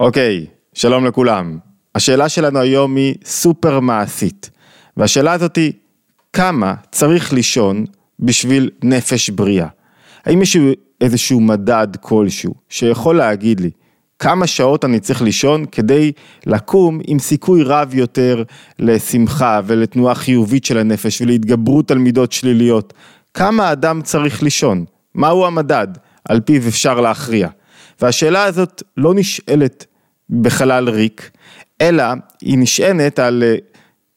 אוקיי, שלום לכולם. השאלה שלנו היום היא סופר מעשית, והשאלה הזאת היא, כמה צריך לישון בשביל נפש בריאה? האם יש איזשהו מדד כלשהו שיכול להגיד לי כמה שעות אני צריך לישון כדי לקום עם סיכוי רב יותר לשמחה ולתנועה חיובית של הנפש ולהתגברות על מידות שליליות? כמה אדם צריך לישון? מהו המדד? על פיו אפשר להכריע. והשאלה הזאת לא נשאלת בחלל ריק, אלא היא נשענת על אה,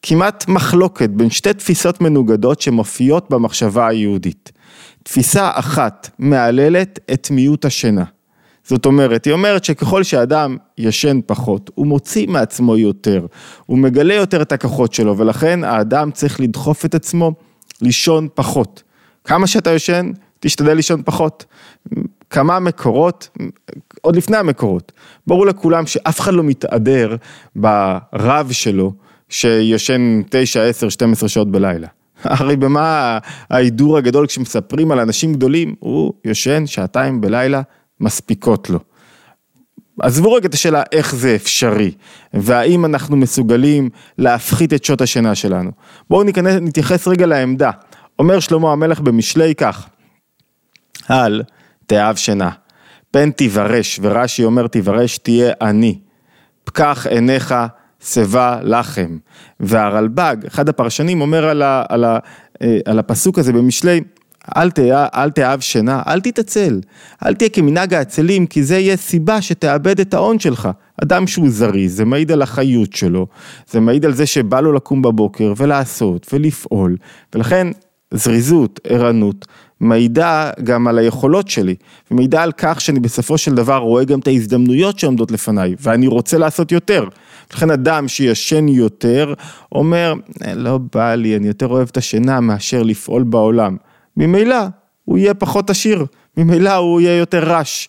כמעט מחלוקת בין שתי תפיסות מנוגדות שמופיעות במחשבה היהודית. תפיסה אחת מהללת את מיעוט השינה. זאת אומרת, היא אומרת שככל שאדם ישן פחות, הוא מוציא מעצמו יותר, הוא מגלה יותר את הכוחות שלו, ולכן האדם צריך לדחוף את עצמו לישון פחות. כמה שאתה ישן, תשתדל לישון פחות. כמה מקורות, עוד לפני המקורות, ברור לכולם שאף אחד לא מתהדר ברב שלו שישן 9, 10, 12 שעות בלילה. הרי במה ההידור הגדול כשמספרים על אנשים גדולים, הוא ישן שעתיים בלילה מספיקות לו. עזבו רגע את השאלה איך זה אפשרי, והאם אנחנו מסוגלים להפחית את שעות השינה שלנו. בואו נתייחס רגע לעמדה. אומר שלמה המלך במשלי כך, על תאהב שינה, פן תיברש, ורש"י אומר תיברש תהיה עני, פקח עיניך שיבה לחם. והרלב"ג, אחד הפרשנים אומר על, ה, על, ה, אה, על הפסוק הזה במשלי, אל, תא, אל תאהב שינה, אל תתעצל, אל תהיה כמנהג העצלים, כי זה יהיה סיבה שתאבד את ההון שלך. אדם שהוא זריז, זה מעיד על החיות שלו, זה מעיד על זה שבא לו לקום בבוקר ולעשות ולפעול, ולכן זריזות, ערנות, מעידה גם על היכולות שלי, ומעידה על כך שאני בסופו של דבר רואה גם את ההזדמנויות שעומדות לפניי, ואני רוצה לעשות יותר. לכן אדם שישן יותר, אומר, אה, לא בא לי, אני יותר אוהב את השינה מאשר לפעול בעולם. ממילא הוא יהיה פחות עשיר, ממילא הוא יהיה יותר רש.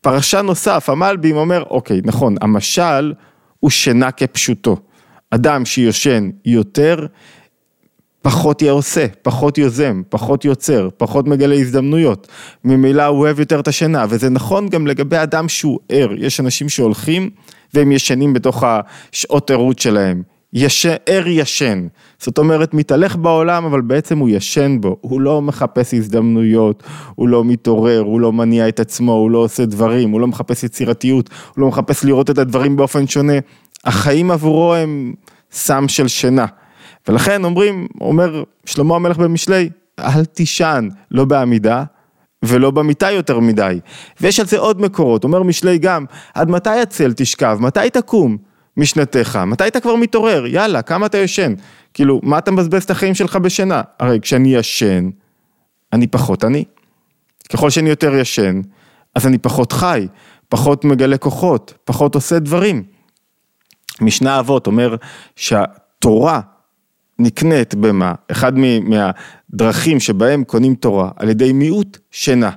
פרשה נוסף, המלבים אומר, אוקיי, נכון, המשל הוא שינה כפשוטו. אדם שיושן יותר, פחות יהיה עושה, פחות יוזם, פחות יוצר, פחות מגלה הזדמנויות. ממילא הוא אוהב יותר את השינה, וזה נכון גם לגבי אדם שהוא ער. יש אנשים שהולכים והם ישנים בתוך השעות ערות שלהם. יש... ער ישן, זאת אומרת מתהלך בעולם אבל בעצם הוא ישן בו, הוא לא מחפש הזדמנויות, הוא לא מתעורר, הוא לא מניע את עצמו, הוא לא עושה דברים, הוא לא מחפש יצירתיות, הוא לא מחפש לראות את הדברים באופן שונה, החיים עבורו הם סם של שינה. ולכן אומרים, אומר שלמה המלך במשלי, אל תישן, לא בעמידה ולא במיטה יותר מדי. ויש על זה עוד מקורות, אומר משלי גם, עד מתי הצל תשכב, מתי תקום משנתך, מתי אתה כבר מתעורר, יאללה, כמה אתה ישן? כאילו, מה אתה מבזבז את החיים שלך בשינה? הרי כשאני ישן, אני פחות אני. ככל שאני יותר ישן, אז אני פחות חי, פחות מגלה כוחות, פחות עושה דברים. משנה אבות אומר שהתורה נקנית במה? אחד מהדרכים שבהם קונים תורה, על ידי מיעוט שינה.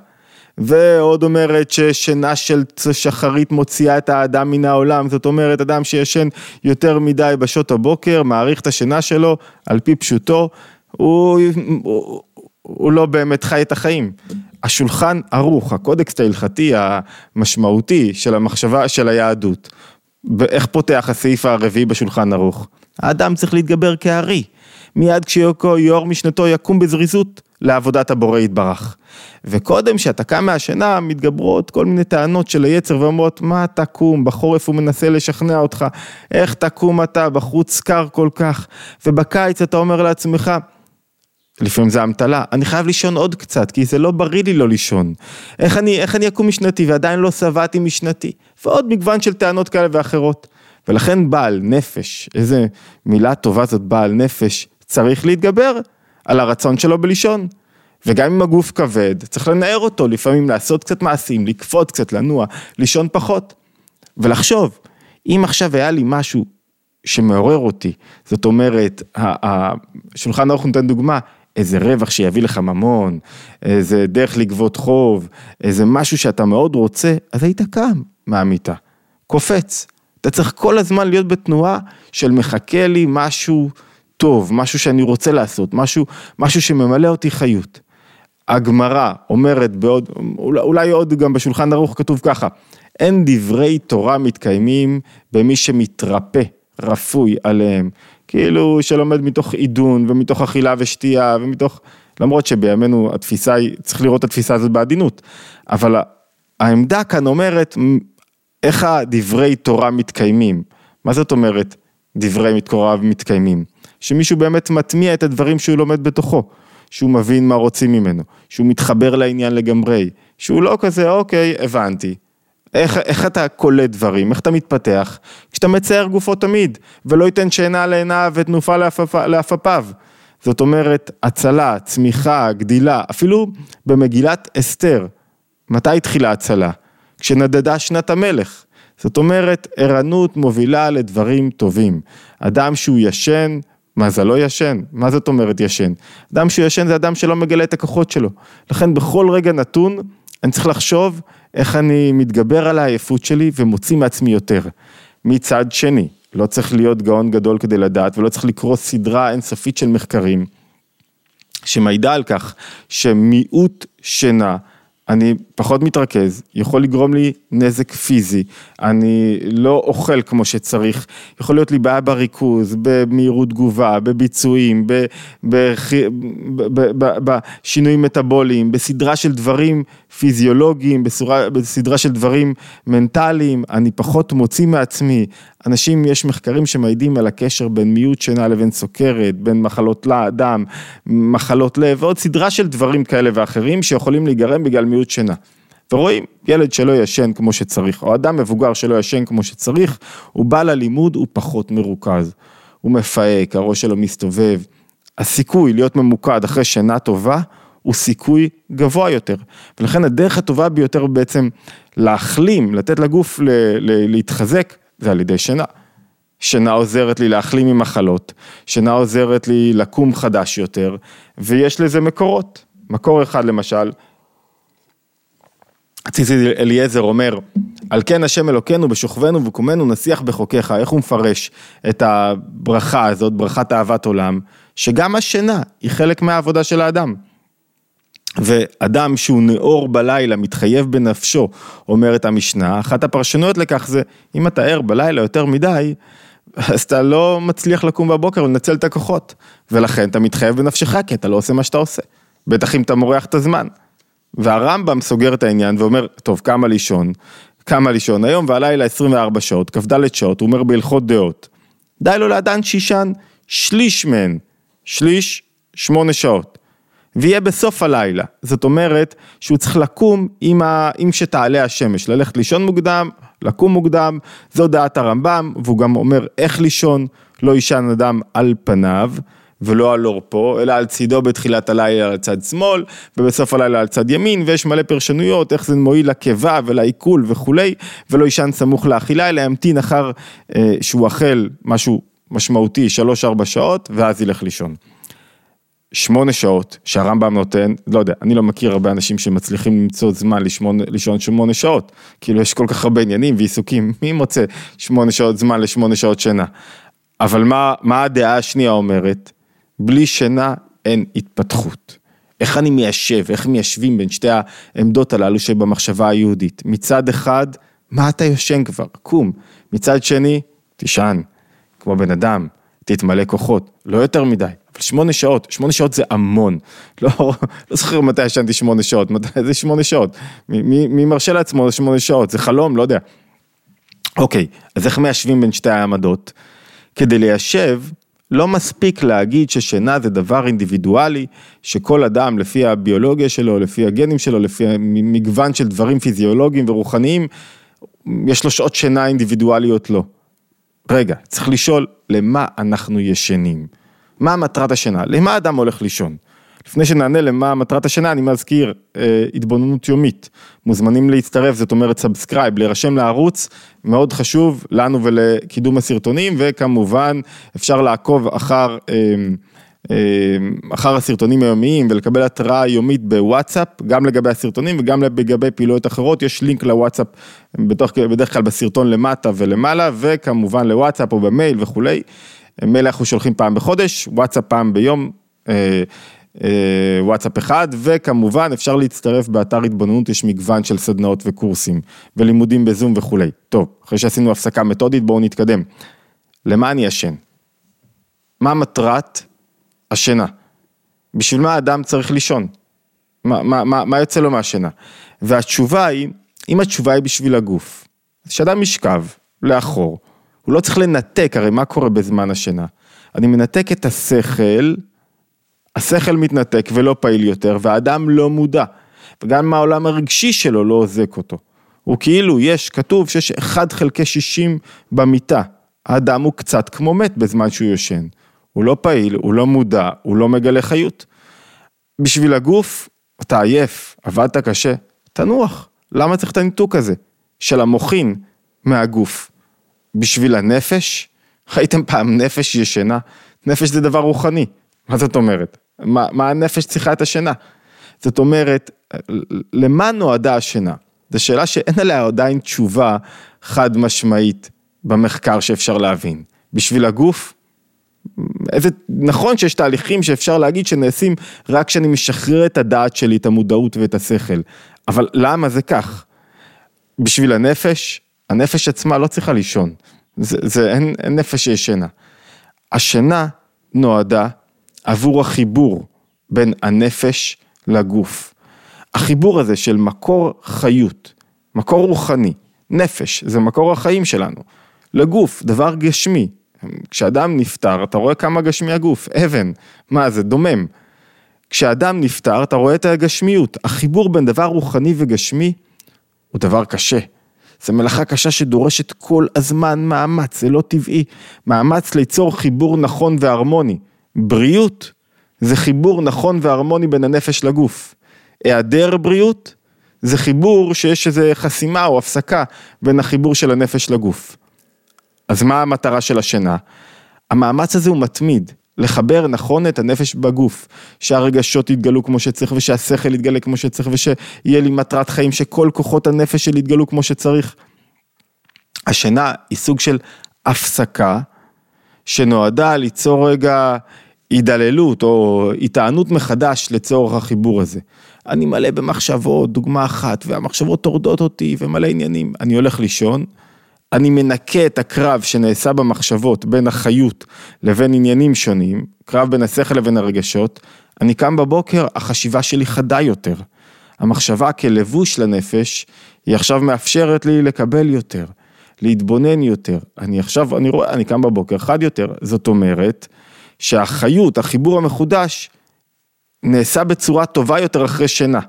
ועוד אומרת ששינה של שחרית מוציאה את האדם מן העולם, זאת אומרת אדם שישן יותר מדי בשעות הבוקר, מעריך את השינה שלו, על פי פשוטו, הוא, הוא, הוא לא באמת חי את החיים. השולחן ערוך, הקודקסט ההלכתי המשמעותי של המחשבה של היהדות. ואיך פותח הסעיף הרביעי בשולחן ערוך? האדם צריך להתגבר כארי. מיד כשיוקו יו"ר משנתו יקום בזריזות לעבודת הבורא יתברך. וקודם שאתה קם מהשינה מתגברות כל מיני טענות של היצר ואומרות מה תקום בחורף הוא מנסה לשכנע אותך איך תקום אתה בחוץ קר כל כך ובקיץ אתה אומר לעצמך לפעמים זה אמתלה, אני חייב לישון עוד קצת, כי זה לא בריא לי לא לישון. איך אני, איך אני אקום משנתי ועדיין לא שבעתי משנתי? ועוד מגוון של טענות כאלה ואחרות. ולכן בעל נפש, איזה מילה טובה זאת בעל נפש, צריך להתגבר על הרצון שלו בלישון. וגם אם הגוף כבד, צריך לנער אותו, לפעמים לעשות קצת מעשים, לקפוץ קצת, לנוע, לישון פחות. ולחשוב, אם עכשיו היה לי משהו שמעורר אותי, זאת אומרת, השולחן ערוך נותן דוגמה, איזה רווח שיביא לך ממון, איזה דרך לגבות חוב, איזה משהו שאתה מאוד רוצה, אז היית קם מהמיטה, קופץ. אתה צריך כל הזמן להיות בתנועה של מחכה לי משהו טוב, משהו שאני רוצה לעשות, משהו, משהו שממלא אותי חיות. הגמרא אומרת בעוד, אולי עוד גם בשולחן ערוך כתוב ככה, אין דברי תורה מתקיימים במי שמתרפא, רפוי עליהם. כאילו שלומד מתוך עידון ומתוך אכילה ושתייה ומתוך, למרות שבימינו התפיסה היא, צריך לראות את התפיסה הזאת בעדינות, אבל העמדה כאן אומרת איך הדברי תורה מתקיימים. מה זאת אומרת דברי תורה מתקיימים? שמישהו באמת מטמיע את הדברים שהוא לומד בתוכו, שהוא מבין מה רוצים ממנו, שהוא מתחבר לעניין לגמרי, שהוא לא כזה אוקיי הבנתי, איך, איך אתה קולט דברים, איך אתה מתפתח, כשאתה מצייר גופו תמיד, ולא ייתן שינה לעיניו ותנופה לעפפיו. זאת אומרת, הצלה, צמיחה, גדילה, אפילו במגילת אסתר, מתי התחילה הצלה? כשנדדה שנת המלך. זאת אומרת, ערנות מובילה לדברים טובים. אדם שהוא ישן, מה זה לא ישן? מה זאת אומרת ישן? אדם שהוא ישן זה אדם שלא מגלה את הכוחות שלו. לכן בכל רגע נתון, אני צריך לחשוב איך אני מתגבר על העייפות שלי ומוציא מעצמי יותר. מצד שני, לא צריך להיות גאון גדול כדי לדעת ולא צריך לקרוא סדרה אינסופית של מחקרים שמעידה על כך שמיעוט שינה אני פחות מתרכז, יכול לגרום לי נזק פיזי, אני לא אוכל כמו שצריך, יכול להיות לי בעיה בריכוז, במהירות תגובה, בביצועים, בשינויים מטאבוליים, בסדרה של דברים פיזיולוגיים, בסדרה של דברים מנטליים, אני פחות מוציא מעצמי. אנשים, יש מחקרים שמעידים על הקשר בין מיעוט שינה לבין סוכרת, בין מחלות דם, מחלות לב, ועוד סדרה של דברים כאלה ואחרים שיכולים להיגרם בגלל מיעוט שינה. ורואים ילד שלא ישן כמו שצריך, או אדם מבוגר שלא ישן כמו שצריך, הוא בא ללימוד, הוא פחות מרוכז, הוא מפהק, הראש שלו מסתובב. הסיכוי להיות ממוקד אחרי שינה טובה, הוא סיכוי גבוה יותר. ולכן הדרך הטובה ביותר בעצם להחלים, לתת לגוף ל- ל- להתחזק, זה על ידי שינה. שינה עוזרת לי להחלים ממחלות, שינה עוזרת לי לקום חדש יותר, ויש לזה מקורות. מקור אחד למשל, ציצי אליעזר אומר, על כן השם אלוקינו בשוכבנו ובקומנו נשיח בחוקיך, איך הוא מפרש את הברכה הזאת, ברכת אהבת עולם, שגם השינה היא חלק מהעבודה של האדם. ואדם שהוא נאור בלילה, מתחייב בנפשו, אומרת המשנה, אחת הפרשנויות לכך זה, אם אתה ער בלילה יותר מדי, אז אתה לא מצליח לקום בבוקר ולנצל את הכוחות, ולכן אתה מתחייב בנפשך, כי אתה לא עושה מה שאתה עושה. בטח אם אתה מורח את הזמן. והרמב"ם סוגר את העניין ואומר, טוב, כמה לישון, כמה לישון, היום והלילה 24 שעות, כ"ד שעות, הוא אומר בהלכות דעות. די לו לאדן שישן שליש מהן, שליש, שמונה שעות. ויהיה בסוף הלילה, זאת אומרת שהוא צריך לקום עם, ה... עם שתעלה השמש, ללכת לישון מוקדם, לקום מוקדם, זו דעת הרמב"ם, והוא גם אומר איך לישון, לא יישן אדם על פניו. ולא על עורפו, אלא על צידו בתחילת הלילה על צד שמאל, ובסוף הלילה על צד ימין, ויש מלא פרשנויות, איך זה מועיל לקיבה ולעיכול וכולי, ולא יישן סמוך לאכילה, אלא ימתין אחר אה, שהוא אכל משהו משמעותי, 3-4 שעות, ואז ילך לישון. שמונה שעות שהרמב"ם נותן, לא יודע, אני לא מכיר הרבה אנשים שמצליחים למצוא זמן לשמונה, לישון שמונה שעות, כאילו יש כל כך הרבה עניינים ועיסוקים, מי מוצא שמונה שעות זמן לשמונה שעות שינה? אבל מה, מה הדעה השנייה אומרת? בלי שינה אין התפתחות. איך אני מיישב, איך מיישבים בין שתי העמדות הללו שבמחשבה היהודית. מצד אחד, מה אתה יושן כבר? קום. מצד שני, תישן, כמו בן אדם, תתמלא כוחות, לא יותר מדי. אבל שמונה שעות, שמונה שעות זה המון. לא, לא זוכר מתי ישנתי שמונה שעות, מתי זה שמונה שעות. מי, מי מרשה לעצמו שמונה שעות? זה חלום, לא יודע. אוקיי, אז איך מיישבים בין שתי העמדות? כדי ליישב, לא מספיק להגיד ששינה זה דבר אינדיבידואלי, שכל אדם לפי הביולוגיה שלו, לפי הגנים שלו, לפי מגוון של דברים פיזיולוגיים ורוחניים, יש לו שעות שינה אינדיבידואליות לא. רגע, צריך לשאול, למה אנחנו ישנים? מה מטרת השינה? למה אדם הולך לישון? לפני שנענה למה מטרת השינה, אני מזכיר אה, התבוננות יומית. מוזמנים להצטרף, זאת אומרת subscribe, להירשם לערוץ, מאוד חשוב לנו ולקידום הסרטונים, וכמובן אפשר לעקוב אחר, אה, אה, אחר הסרטונים היומיים ולקבל התראה יומית בוואטסאפ, גם לגבי הסרטונים וגם לגבי פעילויות אחרות, יש לינק לוואטסאפ בתוך, בדרך כלל בסרטון למטה ולמעלה, וכמובן לוואטסאפ או במייל וכולי. מייל אנחנו שולחים פעם בחודש, וואטסאפ פעם ביום. אה, אה, וואטסאפ אחד, וכמובן אפשר להצטרף באתר התבוננות, יש מגוון של סדנאות וקורסים, ולימודים בזום וכולי. טוב, אחרי שעשינו הפסקה מתודית, בואו נתקדם. למה אני ישן? מה מטרת השינה? בשביל מה אדם צריך לישון? מה, מה, מה, מה יוצא לו מהשינה? והתשובה היא, אם התשובה היא בשביל הגוף, שאדם ישכב לאחור, הוא לא צריך לנתק, הרי מה קורה בזמן השינה? אני מנתק את השכל, השכל מתנתק ולא פעיל יותר, והאדם לא מודע, וגם העולם הרגשי שלו לא עוזק אותו. הוא כאילו, יש, כתוב שיש 1 חלקי 60 במיטה, האדם הוא קצת כמו מת בזמן שהוא יושן. הוא לא פעיל, הוא לא מודע, הוא לא מגלה חיות. בשביל הגוף, אתה עייף, עבדת קשה, תנוח. למה צריך את הניתוק הזה של המוחין מהגוף? בשביל הנפש? ראיתם פעם נפש ישנה? נפש זה דבר רוחני, מה זאת אומרת? מה, מה הנפש צריכה את השינה? זאת אומרת, למה נועדה השינה? זו שאלה שאין עליה עדיין תשובה חד משמעית במחקר שאפשר להבין. בשביל הגוף, איזה, נכון שיש תהליכים שאפשר להגיד שנעשים רק כשאני משחרר את הדעת שלי, את המודעות ואת השכל, אבל למה זה כך? בשביל הנפש, הנפש עצמה לא צריכה לישון, זה, זה אין, אין נפש שישנה. השינה נועדה עבור החיבור בין הנפש לגוף. החיבור הזה של מקור חיות, מקור רוחני, נפש, זה מקור החיים שלנו, לגוף, דבר גשמי, כשאדם נפטר, אתה רואה כמה גשמי הגוף, אבן, מה זה דומם. כשאדם נפטר, אתה רואה את הגשמיות. החיבור בין דבר רוחני וגשמי הוא דבר קשה. זו מלאכה קשה שדורשת כל הזמן מאמץ, זה לא טבעי. מאמץ ליצור חיבור נכון והרמוני. בריאות זה חיבור נכון והרמוני בין הנפש לגוף. היעדר בריאות זה חיבור שיש איזו חסימה או הפסקה בין החיבור של הנפש לגוף. אז מה המטרה של השינה? המאמץ הזה הוא מתמיד, לחבר נכון את הנפש בגוף, שהרגשות יתגלו כמו שצריך ושהשכל יתגלה כמו שצריך ושיהיה לי מטרת חיים, שכל כוחות הנפש שלי יתגלו כמו שצריך. השינה היא סוג של הפסקה שנועדה ליצור רגע הידללות או התענות מחדש לצורך החיבור הזה. אני מלא במחשבות, דוגמה אחת, והמחשבות טורדות אותי ומלא עניינים. אני הולך לישון, אני מנקה את הקרב שנעשה במחשבות בין החיות לבין עניינים שונים, קרב בין השכל לבין הרגשות, אני קם בבוקר, החשיבה שלי חדה יותר. המחשבה כלבוש לנפש, היא עכשיו מאפשרת לי לקבל יותר, להתבונן יותר. אני עכשיו, אני רואה, אני קם בבוקר חד יותר, זאת אומרת שהחיות, החיבור המחודש, נעשה בצורה טובה יותר אחרי שינה.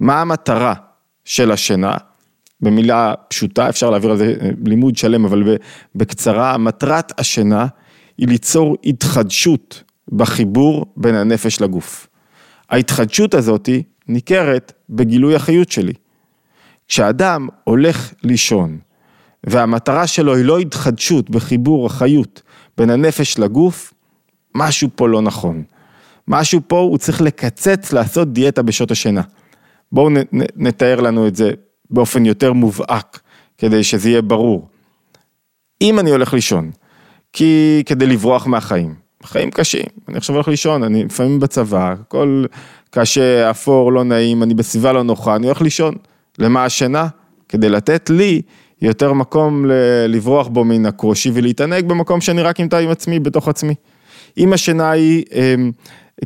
מה המטרה של השינה? במילה פשוטה, אפשר להעביר על זה אה, לימוד שלם, אבל בקצרה, מטרת השינה היא ליצור התחדשות בחיבור בין הנפש לגוף. ההתחדשות הזאת ניכרת בגילוי החיות שלי. כשאדם הולך לישון, והמטרה שלו היא לא התחדשות בחיבור החיות בין הנפש לגוף, משהו פה לא נכון. משהו פה הוא צריך לקצץ לעשות דיאטה בשעות השינה. בואו נתאר לנו את זה באופן יותר מובהק, כדי שזה יהיה ברור. אם אני הולך לישון, כי כדי לברוח מהחיים, חיים קשים, אני עכשיו הולך לישון, אני לפעמים בצבא, הכל קשה, אפור, לא נעים, אני בסביבה לא נוחה, אני הולך לישון. למה השינה? כדי לתת לי יותר מקום לברוח בו מן הקושי ולהתענג במקום שאני רק אמצא עם עצמי, בתוך עצמי. אם השינה היא אמ,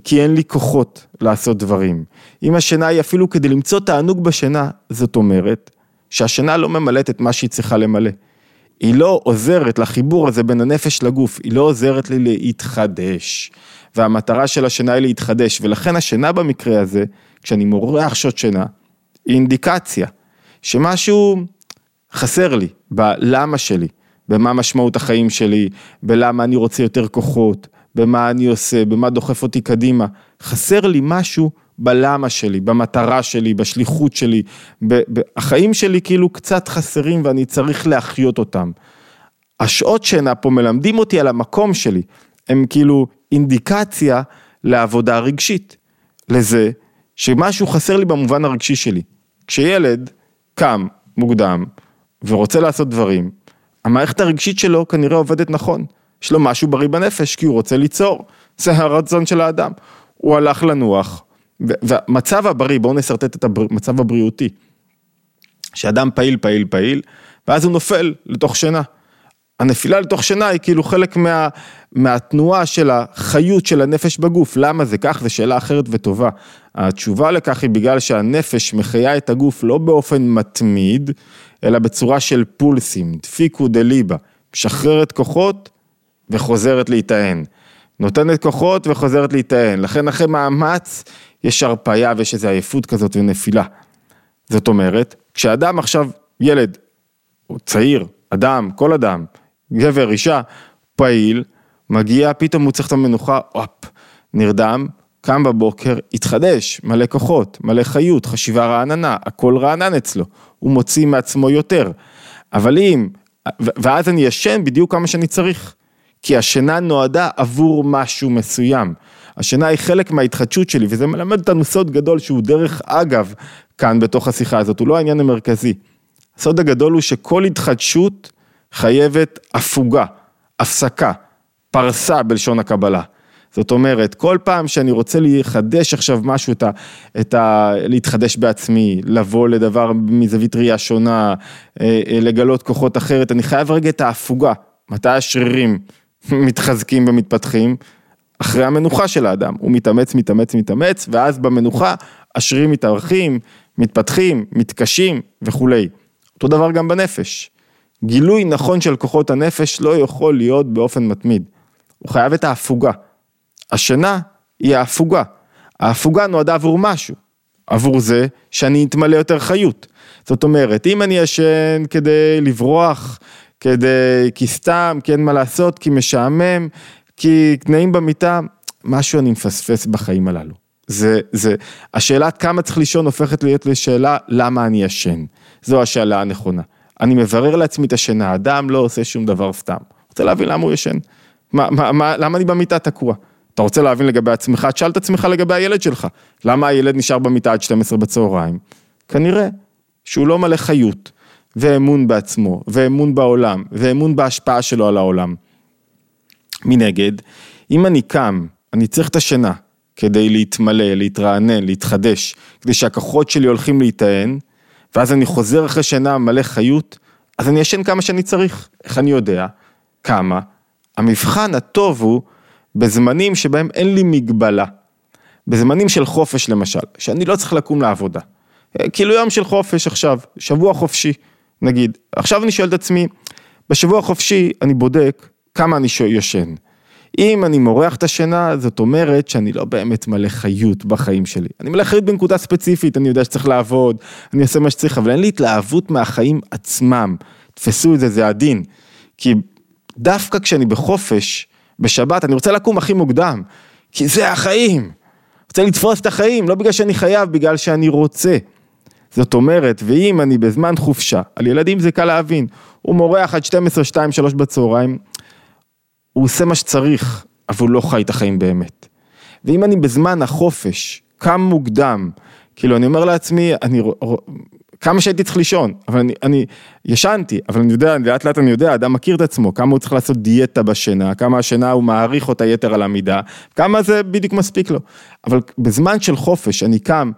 כי אין לי כוחות לעשות דברים. אם השינה היא אפילו כדי למצוא תענוג בשינה, זאת אומרת שהשינה לא ממלאת את מה שהיא צריכה למלא. היא לא עוזרת לחיבור הזה בין הנפש לגוף, היא לא עוזרת לי להתחדש. והמטרה של השינה היא להתחדש, ולכן השינה במקרה הזה, כשאני מורח שעות שינה, היא אינדיקציה שמשהו חסר לי בלמה שלי, במה משמעות החיים שלי, בלמה אני רוצה יותר כוחות, במה אני עושה, במה דוחף אותי קדימה. חסר לי משהו בלמה שלי, במטרה שלי, בשליחות שלי. ב- ב- החיים שלי כאילו קצת חסרים ואני צריך להחיות אותם. השעות שינה פה מלמדים אותי על המקום שלי, הם כאילו אינדיקציה לעבודה רגשית, לזה שמשהו חסר לי במובן הרגשי שלי. כשילד קם מוקדם ורוצה לעשות דברים, המערכת הרגשית שלו כנראה עובדת נכון. יש לו משהו בריא בנפש, כי הוא רוצה ליצור, זה הרצון של האדם. הוא הלך לנוח, והמצב הבריא, בואו נשרטט את המצב הבריאותי, שאדם פעיל, פעיל, פעיל, ואז הוא נופל לתוך שינה. הנפילה לתוך שינה היא כאילו חלק מה, מהתנועה של החיות של הנפש בגוף. למה זה כך? זו שאלה אחרת וטובה. התשובה לכך היא בגלל שהנפש מחיה את הגוף לא באופן מתמיד, אלא בצורה של פולסים, דפיקו דליבה, משחררת כוחות וחוזרת להיטען. נותנת כוחות וחוזרת להיטען. לכן אחרי מאמץ יש הרפאיה ויש איזו עייפות כזאת ונפילה. זאת אומרת, כשאדם עכשיו, ילד, הוא צעיר, אדם, כל אדם, גבר, אישה, פעיל, מגיע, פתאום הוא צריך את המנוחה, הופ, נרדם, קם בבוקר, התחדש, מלא כוחות, מלא חיות, חשיבה רעננה, הכל רענן אצלו, הוא מוציא מעצמו יותר. אבל אם, ואז אני ישן בדיוק כמה שאני צריך, כי השינה נועדה עבור משהו מסוים. השינה היא חלק מההתחדשות שלי, וזה מלמד אותנו סוד גדול שהוא דרך אגב כאן בתוך השיחה הזאת, הוא לא העניין המרכזי. הסוד הגדול הוא שכל התחדשות חייבת הפוגה, הפסקה, פרסה בלשון הקבלה. זאת אומרת, כל פעם שאני רוצה לחדש עכשיו משהו, את ה, את ה, להתחדש בעצמי, לבוא לדבר מזווית ראייה שונה, אה, אה, לגלות כוחות אחרת, אני חייב רגע את ההפוגה. מתי השרירים מתחזקים ומתפתחים? אחרי המנוחה של האדם, הוא מתאמץ, מתאמץ, מתאמץ, ואז במנוחה השרירים מתארחים, מתפתחים, מתקשים וכולי. אותו דבר גם בנפש. גילוי נכון של כוחות הנפש לא יכול להיות באופן מתמיד. הוא חייב את ההפוגה. השינה היא ההפוגה. ההפוגה נועדה עבור משהו. עבור זה שאני אתמלא יותר חיות. זאת אומרת, אם אני ישן כדי לברוח, כדי, כי סתם, כי אין מה לעשות, כי משעמם, כי תנאים במיטה, משהו אני מפספס בחיים הללו. זה, זה, השאלה כמה צריך לישון הופכת להיות לשאלה למה אני ישן. זו השאלה הנכונה. אני מברר לעצמי את השינה, אדם לא עושה שום דבר סתם. רוצה להבין למה הוא ישן. מה, מה, מה, למה אני במיטה תקוע? אתה רוצה להבין לגבי עצמך, תשאל את עצמך לגבי הילד שלך. למה הילד נשאר במיטה עד 12 בצהריים? כנראה שהוא לא מלא חיות, ואמון בעצמו, ואמון בעולם, ואמון בהשפעה שלו על העולם. מנגד, אם אני קם, אני צריך את השינה כדי להתמלא, להתרענן, להתחדש, כדי שהכוחות שלי הולכים להיטען, ואז אני חוזר אחרי שינה מלא חיות, אז אני ישן כמה שאני צריך. איך אני יודע? כמה? המבחן הטוב הוא בזמנים שבהם אין לי מגבלה. בזמנים של חופש למשל, שאני לא צריך לקום לעבודה. כאילו יום של חופש עכשיו, שבוע חופשי, נגיד. עכשיו אני שואל את עצמי, בשבוע חופשי אני בודק כמה אני ישן. אם אני מורח את השינה, זאת אומרת שאני לא באמת מלא חיות בחיים שלי. אני מלא חיות בנקודה ספציפית, אני יודע שצריך לעבוד, אני אעשה מה שצריך, אבל אין לי התלהבות מהחיים עצמם. תפסו את זה, זה הדין. כי דווקא כשאני בחופש, בשבת, אני רוצה לקום הכי מוקדם, כי זה החיים. רוצה לתפוס את החיים, לא בגלל שאני חייב, בגלל שאני רוצה. זאת אומרת, ואם אני בזמן חופשה, על ילדים זה קל להבין, הוא מורח עד 12, 2, 3 בצהריים, הוא עושה מה שצריך, אבל הוא לא חי את החיים באמת. ואם אני בזמן החופש, קם מוקדם, כאילו אני אומר לעצמי, אני, כמה שהייתי צריך לישון, אבל אני, אני ישנתי, אבל אני יודע, לאט לאט אני יודע, אדם מכיר את עצמו, כמה הוא צריך לעשות דיאטה בשינה, כמה השינה הוא מעריך אותה יתר על המידה, כמה זה בדיוק מספיק לו. אבל בזמן של חופש, אני קם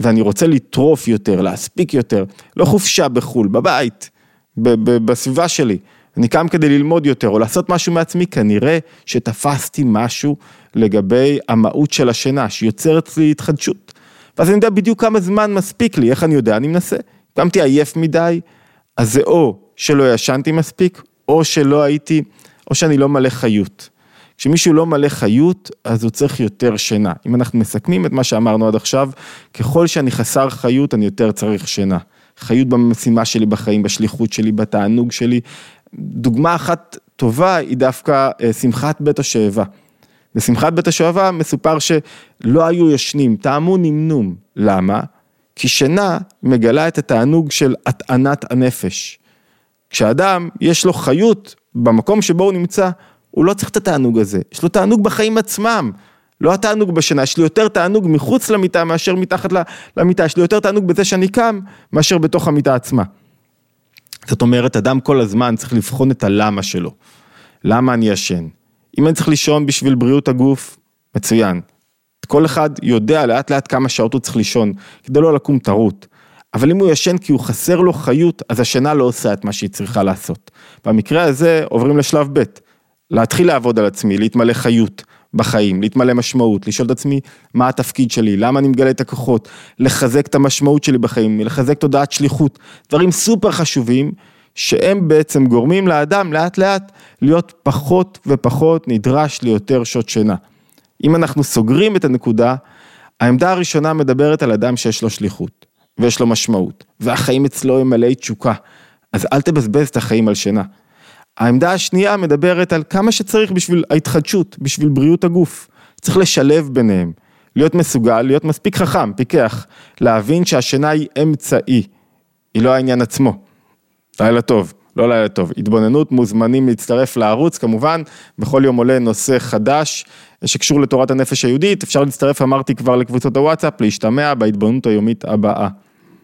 ואני רוצה לטרוף יותר, להספיק יותר, לא חופשה בחו"ל, בבית, בסביבה שלי. אני קם כדי ללמוד יותר או לעשות משהו מעצמי, כנראה שתפסתי משהו לגבי המהות של השינה, שיוצרת לי התחדשות. ואז אני יודע בדיוק כמה זמן מספיק לי, איך אני יודע? אני מנסה. קמתי עייף מדי, אז זה או שלא ישנתי מספיק, או שלא הייתי, או שאני לא מלא חיות. כשמישהו לא מלא חיות, אז הוא צריך יותר שינה. אם אנחנו מסכמים את מה שאמרנו עד עכשיו, ככל שאני חסר חיות, אני יותר צריך שינה. חיות במשימה שלי בחיים, בשליחות שלי, בתענוג שלי, דוגמה אחת טובה היא דווקא אה, שמחת בית השואבה. בשמחת בית השואבה מסופר שלא היו ישנים, טעמו נמנום. למה? כי שינה מגלה את התענוג של הטענת הנפש. כשאדם יש לו חיות במקום שבו הוא נמצא, הוא לא צריך את התענוג הזה, יש לו תענוג בחיים עצמם. לא התענוג בשינה, יש לי יותר תענוג מחוץ למיטה מאשר מתחת למיטה, יש לי יותר תענוג בזה שאני קם מאשר בתוך המיטה עצמה. זאת אומרת, אדם כל הזמן צריך לבחון את הלמה שלו. למה אני ישן? אם אני צריך לישון בשביל בריאות הגוף, מצוין. כל אחד יודע לאט לאט כמה שעות הוא צריך לישון, כדי לא לקום טרוט. אבל אם הוא ישן כי הוא חסר לו חיות, אז השינה לא עושה את מה שהיא צריכה לעשות. במקרה הזה עוברים לשלב ב', להתחיל לעבוד על עצמי, להתמלא חיות בחיים, להתמלא משמעות, לשאול את עצמי מה התפקיד שלי, למה אני מגלה את הכוחות, לחזק את המשמעות שלי בחיים, לחזק תודעת שליחות, דברים סופר חשובים שהם בעצם גורמים לאדם לאט לאט להיות פחות ופחות נדרש ליותר שעות שינה. אם אנחנו סוגרים את הנקודה, העמדה הראשונה מדברת על אדם שיש לו שליחות ויש לו משמעות והחיים אצלו הם מלאי תשוקה, אז אל תבזבז את החיים על שינה. העמדה השנייה מדברת על כמה שצריך בשביל ההתחדשות, בשביל בריאות הגוף. צריך לשלב ביניהם, להיות מסוגל, להיות מספיק חכם, פיקח, להבין שהשינה היא אמצעי, היא לא העניין עצמו. לילה טוב, לא לילה טוב, התבוננות, מוזמנים להצטרף לערוץ, כמובן, בכל יום עולה נושא חדש שקשור לתורת הנפש היהודית, אפשר להצטרף, אמרתי כבר לקבוצות הוואטסאפ, להשתמע בהתבוננות היומית הבאה.